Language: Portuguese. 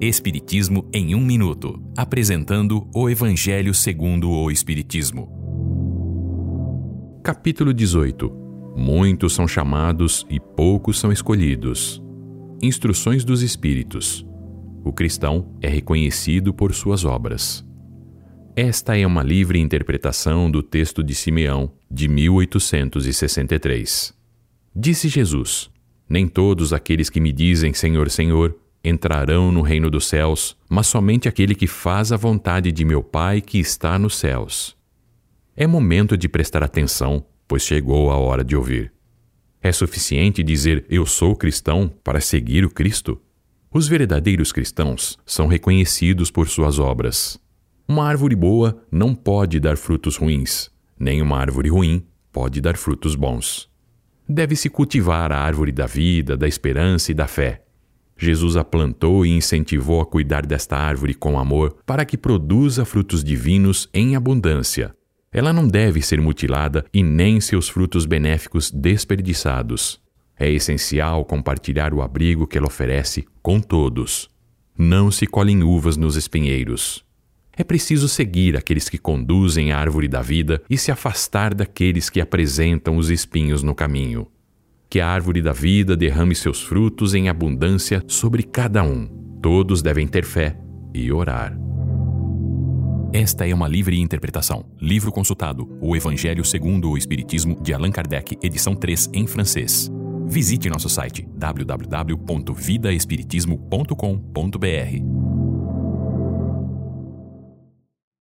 Espiritismo em um minuto, apresentando o Evangelho segundo o Espiritismo. Capítulo 18. Muitos são chamados e poucos são escolhidos. Instruções dos Espíritos. O cristão é reconhecido por suas obras. Esta é uma livre interpretação do texto de Simeão, de 1863. Disse Jesus: Nem todos aqueles que me dizem Senhor, Senhor entrarão no reino dos céus, mas somente aquele que faz a vontade de meu Pai que está nos céus. É momento de prestar atenção, pois chegou a hora de ouvir. É suficiente dizer eu sou cristão para seguir o Cristo? Os verdadeiros cristãos são reconhecidos por suas obras. Uma árvore boa não pode dar frutos ruins, nem uma árvore ruim pode dar frutos bons. Deve-se cultivar a árvore da vida, da esperança e da fé. Jesus a plantou e incentivou a cuidar desta árvore com amor para que produza frutos divinos em abundância. Ela não deve ser mutilada e nem seus frutos benéficos desperdiçados. É essencial compartilhar o abrigo que ela oferece com todos. Não se colhem uvas nos espinheiros. É preciso seguir aqueles que conduzem a árvore da vida e se afastar daqueles que apresentam os espinhos no caminho que a árvore da vida derrame seus frutos em abundância sobre cada um. Todos devem ter fé e orar. Esta é uma livre interpretação. Livro consultado: O Evangelho segundo o Espiritismo, de Allan Kardec, edição 3, em francês. Visite nosso site www.vidaespiritismo.com.br.